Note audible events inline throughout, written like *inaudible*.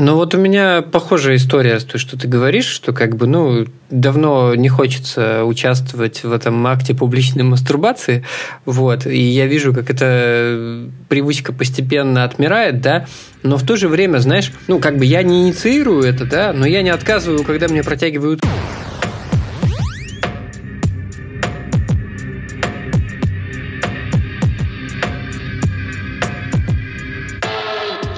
Ну вот у меня похожая история с той, что ты говоришь, что как бы, ну, давно не хочется участвовать в этом акте публичной мастурбации, вот, и я вижу, как эта привычка постепенно отмирает, да, но в то же время, знаешь, ну, как бы я не инициирую это, да, но я не отказываю, когда мне протягивают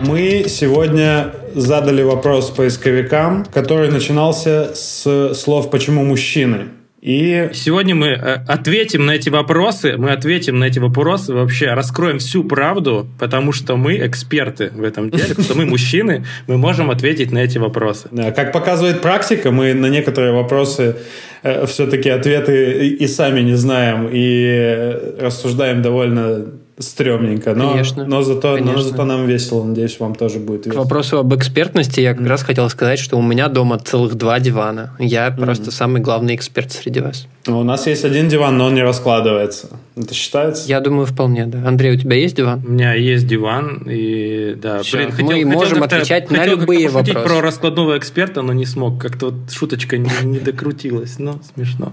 Мы сегодня задали вопрос поисковикам, который начинался с слов «почему мужчины?». И сегодня мы э, ответим на эти вопросы, мы ответим на эти вопросы, вообще раскроем всю правду, потому что мы эксперты в этом деле, что мы мужчины, мы можем ответить на эти вопросы. Да, как показывает практика, мы на некоторые вопросы э, все-таки ответы и сами не знаем, и рассуждаем довольно стрёмненько, но, конечно, но, зато, конечно. но зато нам весело. Надеюсь, вам тоже будет весело. К вопросу об экспертности я как mm. раз хотел сказать, что у меня дома целых два дивана. Я mm. просто самый главный эксперт среди вас. У нас есть один диван, но он не раскладывается. Это считается? Я думаю, вполне, да. Андрей, у тебя есть диван? У меня есть диван, и да. Все. Блин, хотел, Мы хотел можем отвечать хотел, на хотел любые вопросы. про раскладного эксперта, но не смог. Как-то вот шуточка не, не докрутилась. Но смешно.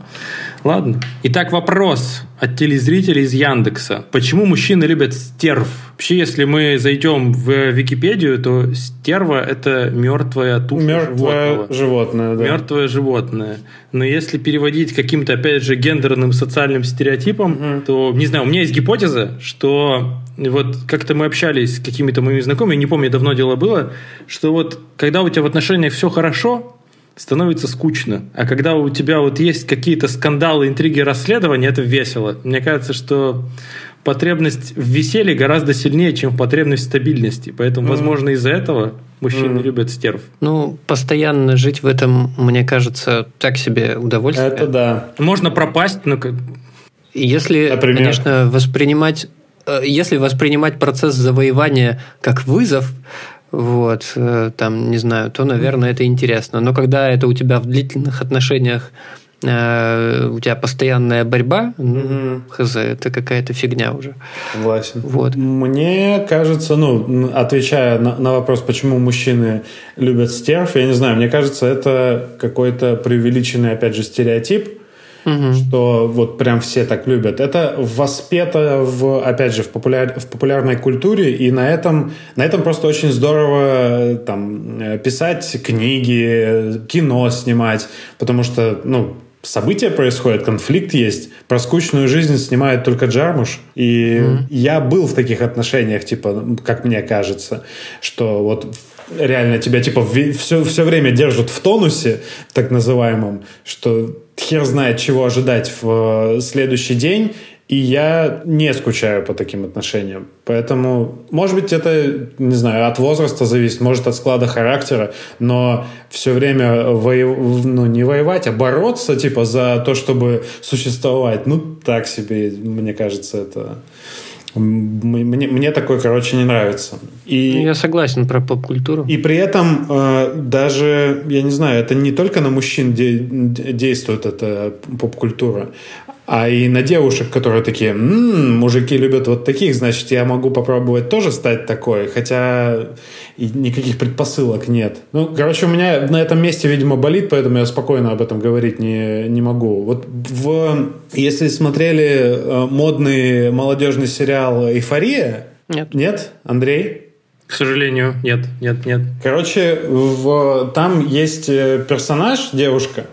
Ладно. Итак, вопрос от телезрителей из Яндекса. Почему мужчины любят стерв? Вообще, если мы зайдем в Википедию, то стерва – это мертвая туша мертвое животного. животное, да. Мертвое животное. Но если переводить каким-то, опять же, гендерным социальным стереотипом, угу. то, не знаю, у меня есть гипотеза, что вот как-то мы общались с какими-то моими знакомыми, не помню, давно дело было, что вот когда у тебя в отношениях все хорошо, становится скучно. А когда у тебя вот есть какие-то скандалы, интриги, расследования, это весело. Мне кажется, что потребность в веселье гораздо сильнее, чем потребность в стабильности. Поэтому, mm. возможно, из-за этого мужчины mm. любят стерв. Ну, постоянно жить в этом, мне кажется, так себе удовольствие. Это да. Можно пропасть, но... Если, Например? конечно, воспринимать э, если воспринимать процесс завоевания как вызов, вот, э, там, не знаю, то, наверное, это интересно. Но когда это у тебя в длительных отношениях Э, у тебя постоянная борьба, ну, угу. хз, это какая-то фигня уже. Согласен. Вот. Мне кажется, ну, отвечая на, на вопрос, почему мужчины любят стерв, я не знаю, мне кажется, это какой-то преувеличенный, опять же, стереотип, угу. что вот прям все так любят. Это воспето, в, опять же, в, популяр, в популярной культуре, и на этом, на этом просто очень здорово там, э, писать книги, кино снимать, потому что, ну, события происходят, конфликт есть. Про скучную жизнь снимает только Джармуш. И mm-hmm. я был в таких отношениях, типа, как мне кажется, что вот реально тебя типа все, все время держат в тонусе, так называемом, что хер знает, чего ожидать в э, следующий день, и я не скучаю по таким отношениям. Поэтому, может быть, это, не знаю, от возраста зависит, может, от склада характера, но все время воев... ну, не воевать, а бороться, типа, за то, чтобы существовать, ну, так себе, мне кажется, это... Мне, мне такое, короче, не нравится. И, ну, я согласен про поп-культуру. И при этом э, даже, я не знаю, это не только на мужчин де, действует эта поп-культура, а и на девушек, которые такие, м-м, мужики любят вот таких, значит, я могу попробовать тоже стать такой, хотя и никаких предпосылок нет. Ну, короче, у меня на этом месте, видимо, болит, поэтому я спокойно об этом говорить не, не могу. Вот в, если смотрели э, модный молодежный сериал «Эйфория», нет. Нет? Андрей? К сожалению, нет, нет, нет. Короче, в, там есть э, персонаж, девушка,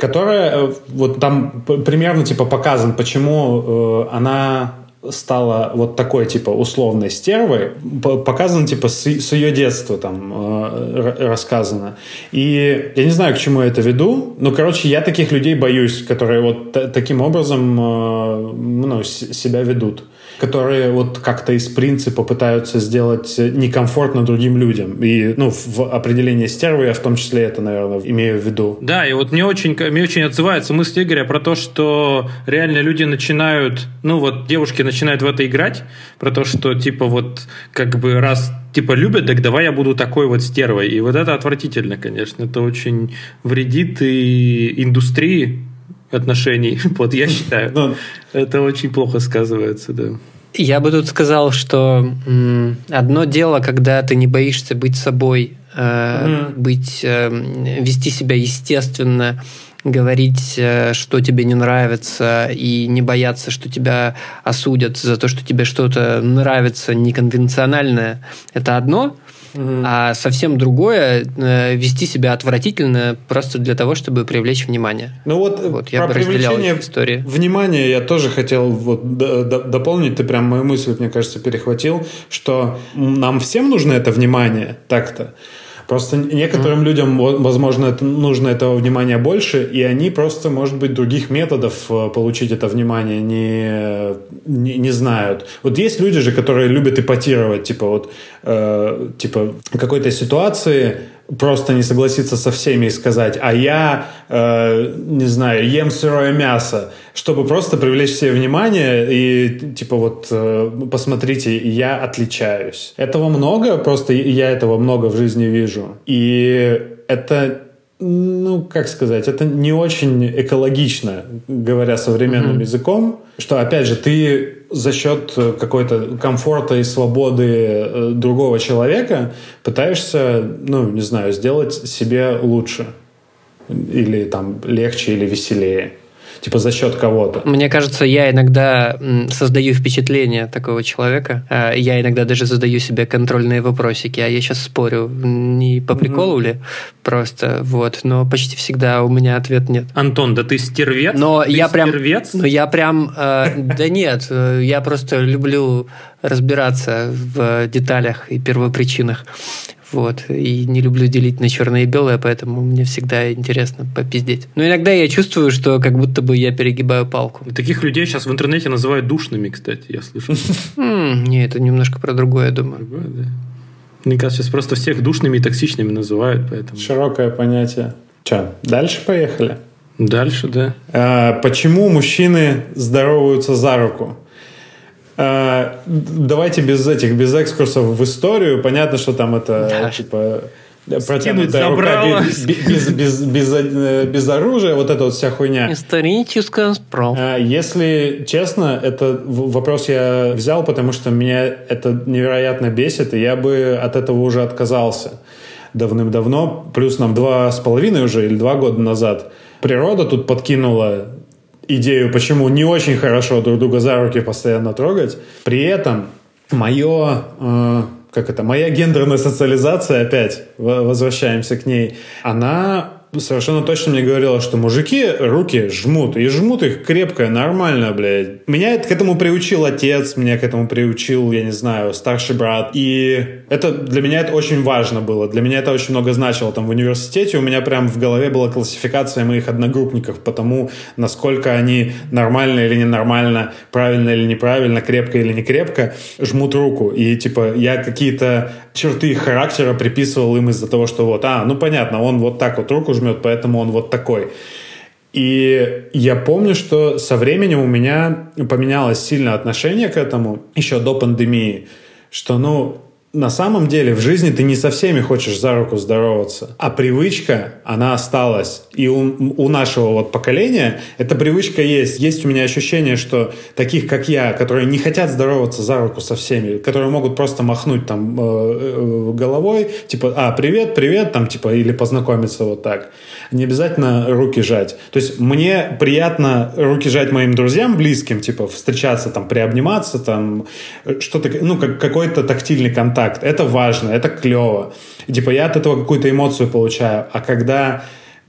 которая э, вот там примерно типа показан, почему э, она стала вот такой типа условной стервой, показано типа с, с ее детства там э, рассказано. И я не знаю, к чему я это веду, но, короче, я таких людей боюсь, которые вот таким образом э, ну, себя ведут которые вот как-то из принципа пытаются сделать некомфортно другим людям. И, ну, в определении стервы я в том числе это, наверное, имею в виду. Да, и вот мне очень, мне очень отзывается мысль Игоря про то, что реально люди начинают, ну вот девушки начинают в это играть, про то, что типа вот как бы раз типа любят, так давай я буду такой вот стервой. И вот это отвратительно, конечно. Это очень вредит и индустрии, отношений. *laughs* Вот я считаю. Ну, это очень плохо сказывается, да. Я бы тут сказал, что одно дело, когда ты не боишься быть собой mm-hmm. быть, вести себя естественно, говорить, э, что тебе не нравится, и не бояться, что тебя осудят за то, что тебе что-то нравится неконвенциональное, это одно. Угу. А совсем другое э, вести себя отвратительно просто для того, чтобы привлечь внимание. Ну вот, вот я про привлечение истории. внимания я тоже хотел вот дополнить. Ты прям мою мысль, мне кажется, перехватил, что нам всем нужно это внимание так-то. Просто некоторым mm-hmm. людям, возможно, это, нужно этого внимания больше, и они просто, может быть, других методов э, получить это внимание не, не, не знают. Вот есть люди же, которые любят ипотировать, типа вот, э, типа какой-то ситуации просто не согласиться со всеми и сказать, а я, э, не знаю, ем сырое мясо, чтобы просто привлечь себе внимание и типа вот э, посмотрите, я отличаюсь. Этого много, просто я этого много в жизни вижу. И это ну, как сказать, это не очень экологично, говоря современным mm-hmm. языком, что, опять же, ты за счет какой-то комфорта и свободы э, другого человека пытаешься, ну, не знаю, сделать себе лучше. Или там легче или веселее типа за счет кого-то. Мне кажется, я иногда создаю впечатление такого человека. А, я иногда даже задаю себе контрольные вопросики, а я сейчас спорю, не по приколу mm-hmm. ли просто, вот. Но почти всегда у меня ответ нет. Антон, да ты стервец? Но ты я стервец? прям, но я прям, э, да нет, э, я просто люблю разбираться в деталях и первопричинах. Вот. И не люблю делить на черное и белое, поэтому мне всегда интересно попиздеть. Но иногда я чувствую, что как будто бы я перегибаю палку. Таких людей сейчас в интернете называют душными, кстати, я слышу. Не, это немножко про другое, я думаю. Другое, да. Мне кажется, сейчас просто всех душными и токсичными называют, поэтому... Широкое понятие. Че, дальше поехали? Дальше, да. А, почему мужчины здороваются за руку? А, давайте без этих, без экскурсов в историю. Понятно, что там это да. типа протянутая рука без, без, без, без, э, без оружия, вот эта вот вся хуйня. Историческая справа. Если честно, это вопрос я взял, потому что меня это невероятно бесит, и я бы от этого уже отказался давным-давно. Плюс нам два с половиной уже, или два года назад природа тут подкинула идею, почему не очень хорошо друг друга за руки постоянно трогать. При этом мое, э, как это, моя гендерная социализация, опять возвращаемся к ней, она совершенно точно мне говорила, что мужики руки жмут, и жмут их крепко, нормально, блядь. Меня к этому приучил отец, меня к этому приучил, я не знаю, старший брат. И это для меня это очень важно было. Для меня это очень много значило. Там в университете у меня прям в голове была классификация моих одногруппников по тому, насколько они нормально или ненормально, правильно или неправильно, крепко или не крепко жмут руку. И типа я какие-то черты характера приписывал им из-за того, что вот, а, ну понятно, он вот так вот руку жмет, поэтому он вот такой. И я помню, что со временем у меня поменялось сильное отношение к этому еще до пандемии, что, ну, на самом деле в жизни ты не со всеми хочешь за руку здороваться, а привычка, она осталась. И у, у нашего вот поколения эта привычка есть. Есть у меня ощущение, что таких, как я, которые не хотят здороваться за руку со всеми, которые могут просто махнуть там э, э, головой, типа, а, привет, привет, там, типа, или познакомиться вот так. Не обязательно руки жать. То есть мне приятно руки жать моим друзьям близким, типа, встречаться, там, приобниматься, там, что-то, ну, как, какой-то тактильный контакт контакт. Это важно, это клево. И, типа я от этого какую-то эмоцию получаю. А когда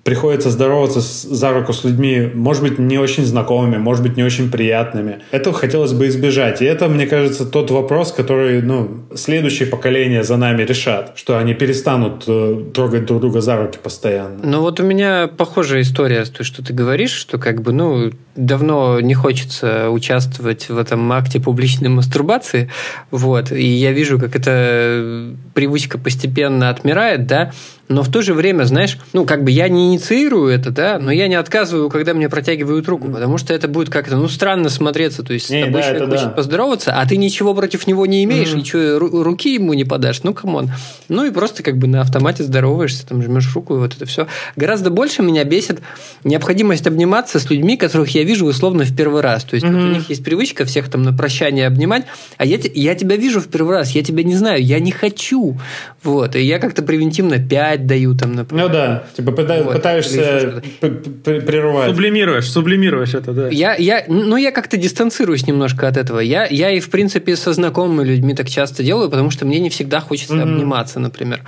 приходится здороваться с, за руку с людьми, может быть, не очень знакомыми, может быть, не очень приятными. Этого хотелось бы избежать. И это, мне кажется, тот вопрос, который, ну, следующее поколение за нами решат, что они перестанут э, трогать друг друга за руки постоянно. Ну, вот у меня похожая история с той, что ты говоришь, что как бы, ну, давно не хочется участвовать в этом акте публичной мастурбации, вот, и я вижу, как эта привычка постепенно отмирает, да, но в то же время, знаешь, ну, как бы я не инициирую это, да, но я не отказываю, когда мне протягивают руку, потому что это будет как-то, ну, странно смотреться, то есть не, с тобой да, человек хочет да. поздороваться, а ты ничего против него не имеешь, mm-hmm. ничего, руки ему не подашь, ну, come on. Ну, и просто как бы на автомате здороваешься, там, жмешь руку, и вот это все. Гораздо больше меня бесит необходимость обниматься с людьми, которых я я вижу условно в первый раз. То есть mm-hmm. вот у них есть привычка всех там на прощание обнимать, а я, я тебя вижу в первый раз, я тебя не знаю, я не хочу. Вот, и я как-то превентивно 5 даю там, например. Ну да, типа пыта- вот, пытаешься прерывать. Сублимируешь, сублимируешь это, да. Я, я, ну, я как-то дистанцируюсь немножко от этого. Я, я и, в принципе, со знакомыми людьми так часто делаю, потому что мне не всегда хочется mm-hmm. обниматься, например.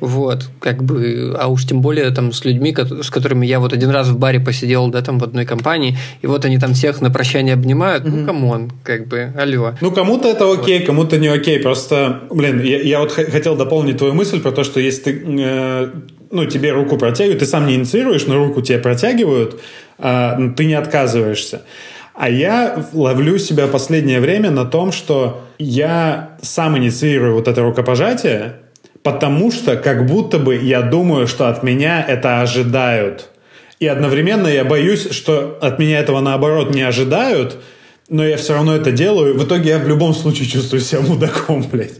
Вот, как бы, а уж тем более там с людьми, с которыми я вот один раз в баре посидел, да, там в одной компании, и вот они там всех на прощание обнимают, mm-hmm. ну, come on, как бы, алло. Ну, кому-то это окей, вот. кому-то не окей, просто, блин, я, я вот хотел дополнить твою мысль про то, что если ты, э, ну, тебе руку протягивают, ты сам не инициируешь, но руку тебе протягивают, э, ты не отказываешься. А я ловлю себя последнее время на том, что я сам инициирую вот это рукопожатие, потому что как будто бы я думаю, что от меня это ожидают. И одновременно я боюсь, что от меня этого наоборот не ожидают, но я все равно это делаю. В итоге я в любом случае чувствую себя мудаком, блядь.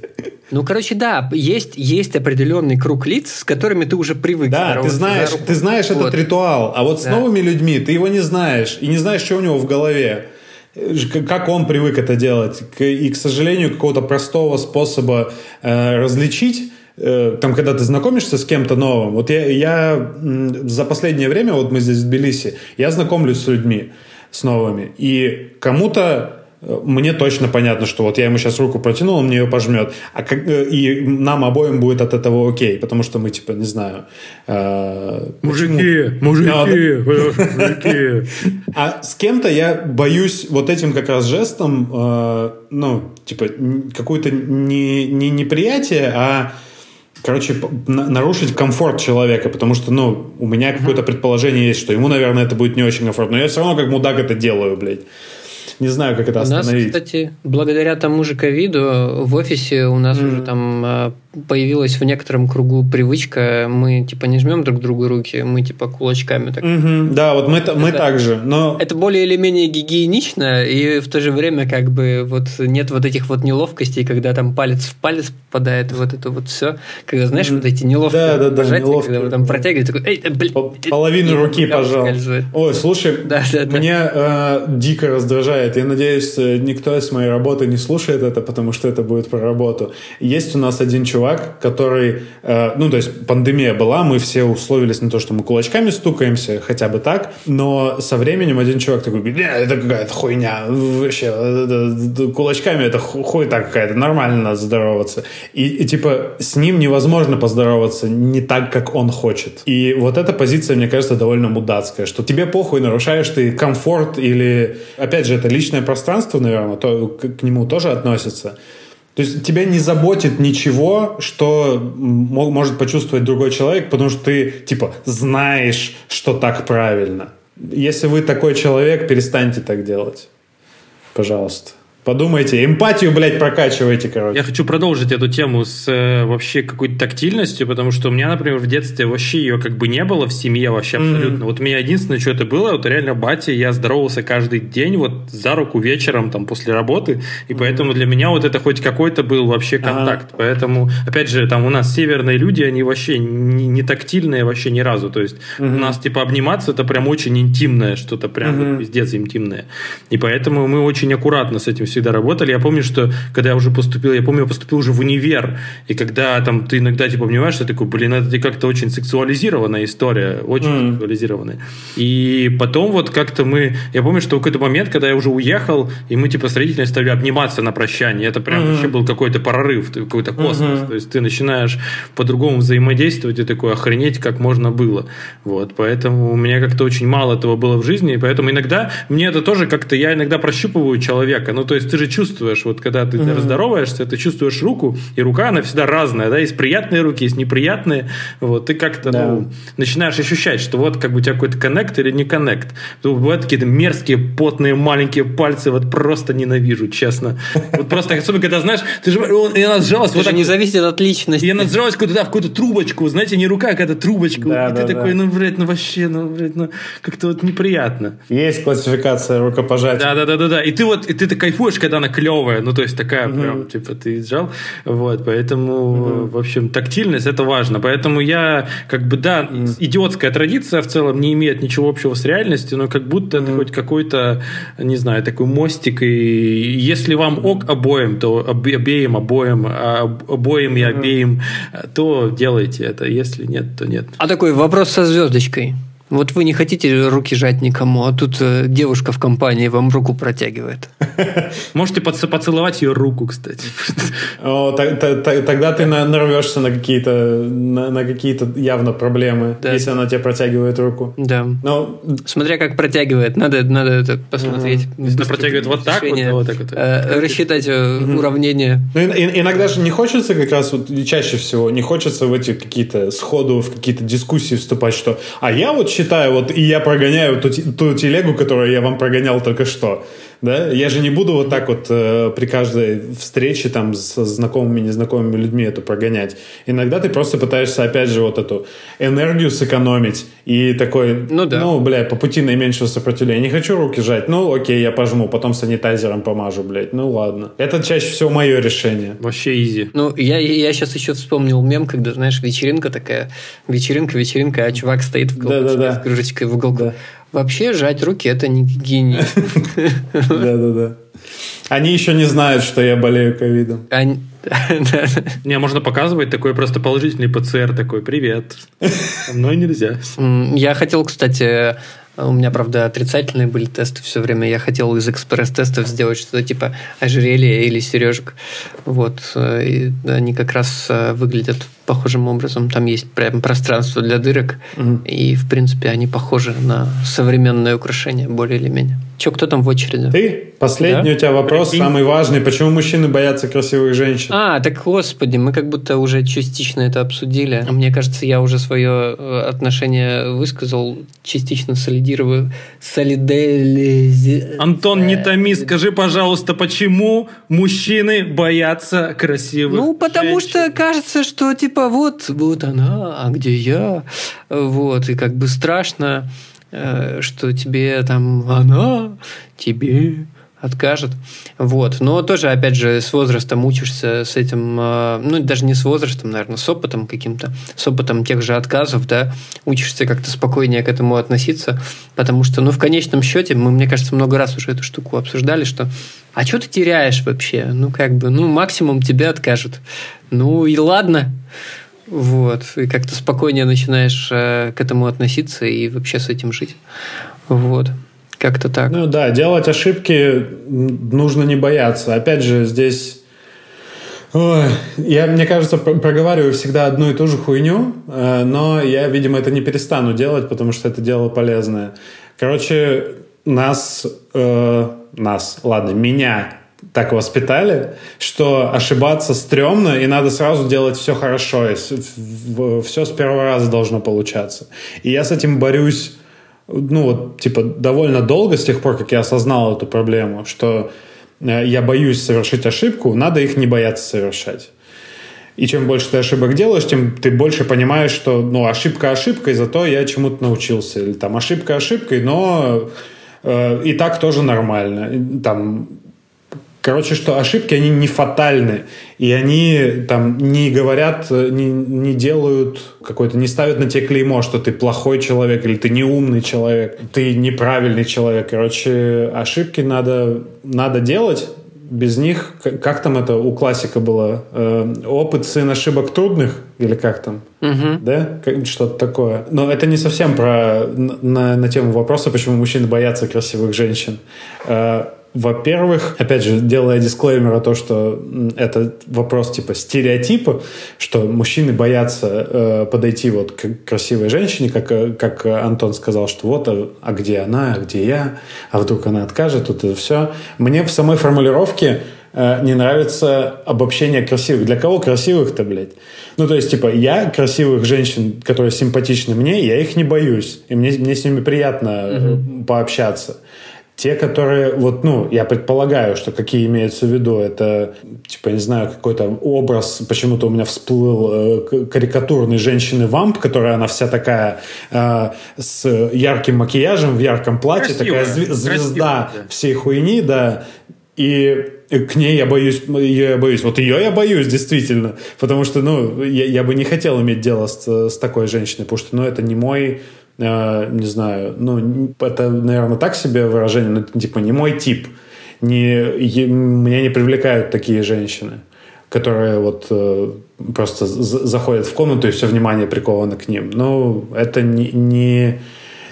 Ну, короче, да, есть, есть определенный круг лиц, с которыми ты уже привык. Да, ты знаешь, ты знаешь вот. этот ритуал, а вот да. с новыми людьми ты его не знаешь, и не знаешь, что у него в голове как он привык это делать. И, к сожалению, какого-то простого способа э, различить там, когда ты знакомишься с кем-то новым, вот я, я за последнее время, вот мы здесь в Тбилиси, я знакомлюсь с людьми, с новыми, и кому-то мне точно понятно, что вот я ему сейчас руку протянул, он мне ее пожмет. А как, э, и нам обоим будет от этого окей, потому что мы, типа, не знаю... Э, мужики, почему? мужики, *laughs* мужики. А с кем-то я боюсь вот этим как раз жестом, э, ну, типа, какое-то не, не неприятие, а короче, нарушить комфорт человека, потому что, ну, у меня какое-то предположение есть, что ему, наверное, это будет не очень комфортно. Но я все равно как мудак это делаю, блядь не знаю, как это остановить. У нас, кстати, благодаря тому же ковиду в офисе у нас mm. уже там а, появилась в некотором кругу привычка, мы типа не жмем друг другу руки, мы типа кулачками так. Угу, да, вот мы, это, мы так же, но... Это более или менее гигиенично, и в то же время как бы вот нет вот этих вот неловкостей, когда там палец в палец попадает, вот это вот все, когда, знаешь, вот эти неловкие да, да, да, пожатия, неловкие. когда вы там протягиваете, такой, эй, блин, Половину руки пожал. Ой, слушай, *laughs* да, да, да. мне э, дико раздражает, я надеюсь, э, никто из моей работы не слушает это, потому что это будет про работу. Есть у нас один чувак, чувак, который, э, ну, то есть пандемия была, мы все условились на то, что мы кулачками стукаемся, хотя бы так, но со временем один чувак такой говорит, это какая-то хуйня, вообще, это, кулачками это хуй так какая-то, нормально надо здороваться. И, и типа с ним невозможно поздороваться не так, как он хочет. И вот эта позиция, мне кажется, довольно мудацкая, что тебе похуй, нарушаешь ты комфорт или, опять же, это личное пространство, наверное, то к нему тоже относится. То есть тебя не заботит ничего, что может почувствовать другой человек, потому что ты, типа, знаешь, что так правильно. Если вы такой человек, перестаньте так делать. Пожалуйста. Подумайте, эмпатию, блядь, прокачивайте, короче. Я хочу продолжить эту тему с э, вообще какой-то тактильностью, потому что у меня, например, в детстве вообще ее как бы не было в семье вообще абсолютно. Mm-hmm. Вот у меня единственное, что это было, вот реально батя, я здоровался каждый день вот за руку вечером там после работы, и mm-hmm. поэтому для меня вот это хоть какой-то был вообще контакт. Ага. Поэтому, опять же, там у нас северные люди, они вообще не, не тактильные вообще ни разу. То есть mm-hmm. у нас типа обниматься это прям очень интимное что-то, прям mm-hmm. вот, пиздец интимное. И поэтому мы очень аккуратно с этим всегда работали. Я помню, что когда я уже поступил, я помню, я поступил уже в универ, и когда там ты иногда типа понимаешь, что такой, блин, это как-то очень сексуализированная история, очень mm. сексуализированная. И потом вот как-то мы, я помню, что в какой-то момент, когда я уже уехал, и мы типа с родителями стали обниматься на прощание, это прям mm. вообще был какой-то прорыв, какой-то космос. Mm-hmm. То есть ты начинаешь по-другому взаимодействовать, и такой охренеть, как можно было. Вот, поэтому у меня как-то очень мало этого было в жизни, и поэтому иногда мне это тоже как-то, я иногда прощупываю человека, ну то есть есть ты же чувствуешь, вот когда ты mm-hmm. раздороваешься, ты чувствуешь руку, и рука, она всегда разная, да, есть приятные руки, есть неприятные, вот, ты как-то, да. ну, начинаешь ощущать, что вот как бы у тебя какой-то коннект или не коннект. Бывают какие-то мерзкие, потные, маленькие пальцы, вот просто ненавижу, честно. Вот просто, особенно когда, знаешь, ты же, и она сжалась. вот так, не зависит от личности. И она сжалась куда-то, да, в какую-то трубочку, знаете, не рука, а какая-то трубочка. Да, и да, ты да. такой, ну, блядь, ну вообще, ну, блядь, ну, как-то вот неприятно. Есть классификация рукопожатия. Да, да, да, да, да. И ты вот, и ты, ты кайфуешь любишь, когда она клевая, ну, то есть такая угу. прям, типа, ты сжал, вот, поэтому, угу. в общем, тактильность это важно, поэтому я, как бы, да, угу. идиотская традиция в целом не имеет ничего общего с реальностью, но как будто угу. это хоть какой-то, не знаю, такой мостик, и если вам ок обоим, то обеим, обоим, а, обоим и обеим, то делайте это, если нет, то нет. А такой вопрос со звездочкой. Вот вы не хотите руки жать никому, а тут э, девушка в компании вам руку протягивает. *laughs* Можете поцеловать ее руку, кстати. Тогда ты нарвешься на какие-то на, какие-то явно проблемы, если она тебе протягивает руку. Да. Но... Смотря как протягивает, надо, надо это посмотреть. Если она протягивает вот так, вот, вот так вот. Э, рассчитать э, уравнение. Ну, иногда же не хочется как раз, вот чаще всего, не хочется в эти какие-то сходу, в какие-то дискуссии вступать, что а я вот считаю, вот и я прогоняю ту, ту телегу, которую я вам прогонял только что. Да? Я же не буду вот так вот э, при каждой встрече там с знакомыми, незнакомыми людьми это прогонять. Иногда ты просто пытаешься опять же вот эту энергию сэкономить и такой, ну, да. ну бля, по пути наименьшего сопротивления. Не хочу руки жать, ну окей, я пожму, потом санитайзером помажу, блядь, ну ладно. Это чаще всего мое решение. Вообще изи. Ну, я, я сейчас еще вспомнил мем, когда, знаешь, вечеринка такая, вечеринка, вечеринка, а чувак стоит в колокольчике да, да, да. с кружечкой в уголку. Да. Вообще, жать руки – это не гигиенично. *laughs* Да-да-да. Они еще не знают, что я болею ковидом. *laughs* Не, можно показывать такой просто положительный ПЦР такой, привет. Но нельзя. Я хотел, кстати, у меня, правда, отрицательные были тесты все время. Я хотел из экспресс-тестов сделать что-то типа ожерелья или сережек. Вот. И они как раз э, выглядят похожим образом. Там есть прям пространство для дырок. Угу. И, в принципе, они похожи на современное украшение, более или менее. Че, кто там в очереди? Ты? Последний да? у тебя вопрос, Прикинь. самый важный. Почему мужчины боятся красивых женщин? А, так, господи, мы как будто уже частично это обсудили. Мне кажется, я уже свое э, отношение высказал, частично солидирую. Солидели... Антон, не томи, скажи, пожалуйста, почему мужчины боятся красивых Ну, потому женщин? что кажется, что типа вот, вот она, а где я? Вот, и как бы страшно Э, что тебе там она тебе откажет. Вот. Но тоже, опять же, с возрастом учишься с этим, э, ну, даже не с возрастом, наверное, с опытом каким-то, с опытом тех же отказов, да, учишься как-то спокойнее к этому относиться, потому что, ну, в конечном счете, мы, мне кажется, много раз уже эту штуку обсуждали, что а что ты теряешь вообще? Ну, как бы, ну, максимум тебе откажут. Ну, и ладно. Вот. И как-то спокойнее начинаешь э, к этому относиться и вообще с этим жить. Вот. Как-то так. Ну да, делать ошибки нужно не бояться. Опять же, здесь Ой, я, мне кажется, проговариваю всегда одну и ту же хуйню, э, но я, видимо, это не перестану делать, потому что это дело полезное. Короче, нас, э, нас, ладно, меня так воспитали, что ошибаться стрёмно, и надо сразу делать все хорошо, и все с первого раза должно получаться. И я с этим борюсь, ну вот, типа, довольно долго, с тех пор, как я осознал эту проблему, что э, я боюсь совершить ошибку, надо их не бояться совершать. И чем больше ты ошибок делаешь, тем ты больше понимаешь, что, ну, ошибка ошибкой, зато я чему-то научился. Или там ошибка ошибкой, но э, и так тоже нормально. Там Короче, что ошибки, они не фатальны. И они там не говорят, не, не делают какой-то, не ставят на тебе клеймо, что ты плохой человек или ты неумный человек, ты неправильный человек. Короче, ошибки надо, надо делать. Без них, как там это у классика было, э, опыт сын ошибок трудных, или как там, угу. да, что-то такое. Но это не совсем про на, на тему вопроса, почему мужчины боятся красивых женщин. Э, во-первых, опять же, делая дисклеймер о том, что это вопрос типа стереотипа, что мужчины боятся э, подойти вот к красивой женщине, как, э, как Антон сказал, что вот, а, а где она, а где я, а вдруг она откажет, тут это все. Мне в самой формулировке э, не нравится обобщение красивых. Для кого красивых-то, блядь? Ну, то есть, типа, я красивых женщин, которые симпатичны мне, я их не боюсь. И мне, мне с ними приятно mm-hmm. пообщаться. Те, которые, вот, ну, я предполагаю, что какие имеются в виду, это, типа, не знаю, какой-то образ, почему-то у меня всплыл э, карикатурной женщины-вамп, которая она вся такая э, с ярким макияжем, в ярком платье, Красивая. такая зв- звезда Красивая, да. всей хуйни, да, И к ней я боюсь, ее я боюсь. Вот ее я боюсь, действительно. Потому что, ну, я, я бы не хотел иметь дело с, с такой женщиной, потому что, ну, это не мой, не знаю, ну, это, наверное, так себе выражение, но, типа, не мой тип. Не, е, меня не привлекают такие женщины, которые вот э, просто заходят в комнату и все внимание приковано к ним. Ну, это не, не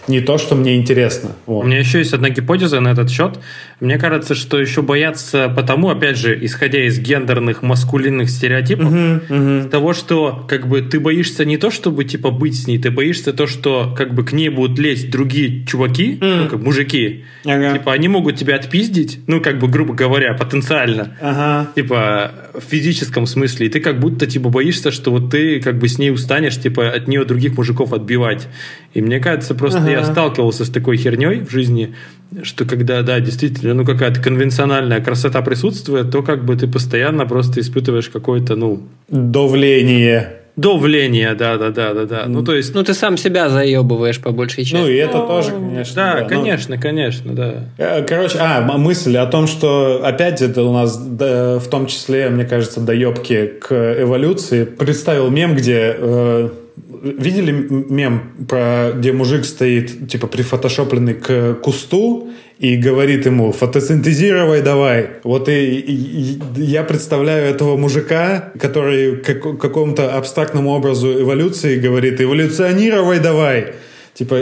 не то, что мне интересно. Вот. У меня еще есть одна гипотеза на этот счет. Мне кажется, что еще боятся потому, опять же, исходя из гендерных маскулинных стереотипов, uh-huh, uh-huh. того, что как бы ты боишься не то, чтобы типа быть с ней, ты боишься то, что как бы к ней будут лезть другие чуваки, uh-huh. ну как мужики, ага. типа они могут тебя отпиздить, ну как бы грубо говоря, потенциально, ага. типа в физическом смысле, и ты как будто типа боишься, что вот ты как бы с ней устанешь, типа от нее других мужиков отбивать. И мне кажется, просто ага. я сталкивался с такой херней в жизни, что когда, да, действительно, ну, какая-то конвенциональная красота присутствует, то как бы ты постоянно просто испытываешь какое-то, ну... Давление. Давление, да, да, да, да, да. Ну, то есть... Ну, ты сам себя заебываешь по большей части. Ну, и это тоже, конечно. Да, да конечно, ну... конечно, да. Э, короче, а, мысль о том, что опять это у нас да, в том числе, мне кажется, доебки к эволюции. Представил мем, где э, Видели мем, про, где мужик стоит, типа, прифотошопленный к кусту и говорит ему, фотосинтезировай давай. Вот и, и, и я представляю этого мужика, который как, какому-то абстрактному образу эволюции говорит, эволюционировай давай. Типа,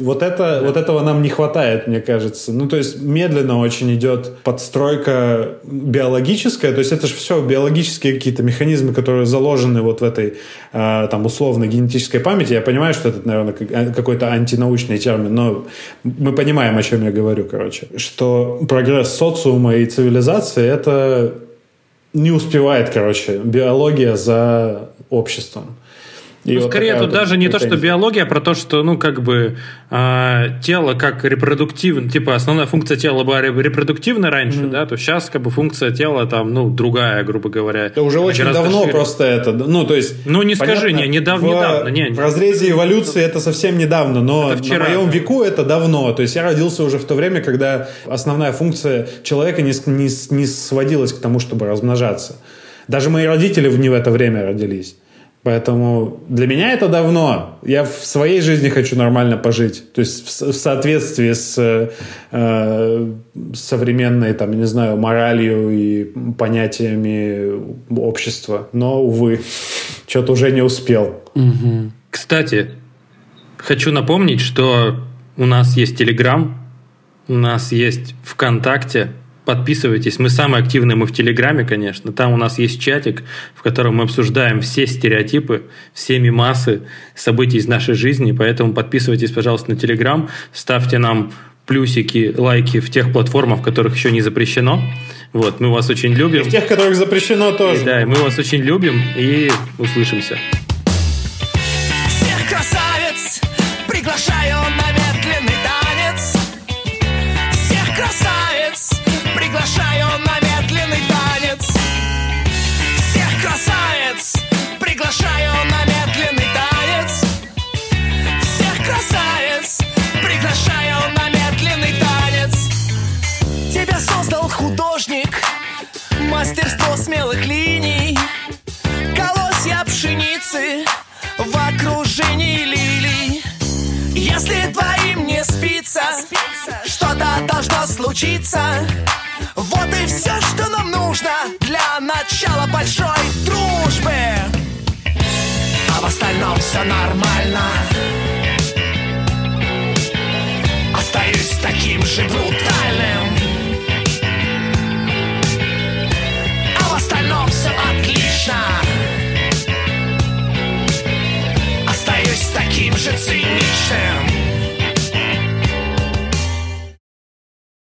вот, это, вот этого нам не хватает, мне кажется. Ну, то есть, медленно очень идет подстройка биологическая. То есть, это же все биологические какие-то механизмы, которые заложены вот в этой, э, там, условной генетической памяти. Я понимаю, что это, наверное, а, какой-то антинаучный термин, но мы понимаем, о чем я говорю, короче. Что прогресс социума и цивилизации — это не успевает, короче, биология за обществом. И ну, вот скорее тут вот даже не то, что биология, а про то, что, ну, как бы э, тело как репродуктивно, типа основная функция тела была репродуктивна раньше, mm-hmm. да, то сейчас как бы функция тела там, ну, другая, грубо говоря. Это уже очень давно шире. просто это, ну, то есть... Ну, не понятно, скажи, не, недавно, в, недавно, не. В разрезе эволюции это совсем недавно, но на моем веку это давно, то есть я родился уже в то время, когда основная функция человека не, не, не сводилась к тому, чтобы размножаться. Даже мои родители не в это время родились. Поэтому для меня это давно. Я в своей жизни хочу нормально пожить. То есть в, в соответствии с э, современной, там, не знаю, моралью и понятиями общества. Но, увы, *laughs* что-то уже не успел. Кстати, хочу напомнить, что у нас есть Телеграм, у нас есть ВКонтакте, Подписывайтесь. Мы самые активные, мы в Телеграме, конечно. Там у нас есть чатик, в котором мы обсуждаем все стереотипы, все мимасы, события из нашей жизни. Поэтому подписывайтесь, пожалуйста, на Телеграм. Ставьте нам плюсики, лайки в тех платформах, в которых еще не запрещено. Вот, мы вас очень любим. И в тех, которых запрещено тоже. И, да, мы вас очень любим и услышимся. Художник Мастерство смелых линий Колосья пшеницы в окружении лилий Если двоим не спится, что-то должно случиться вот и все, что нам нужно для начала большой дружбы. А в остальном все нормально. Остаюсь таким же брутальным. Все отлично. Остаюсь таким же циничным.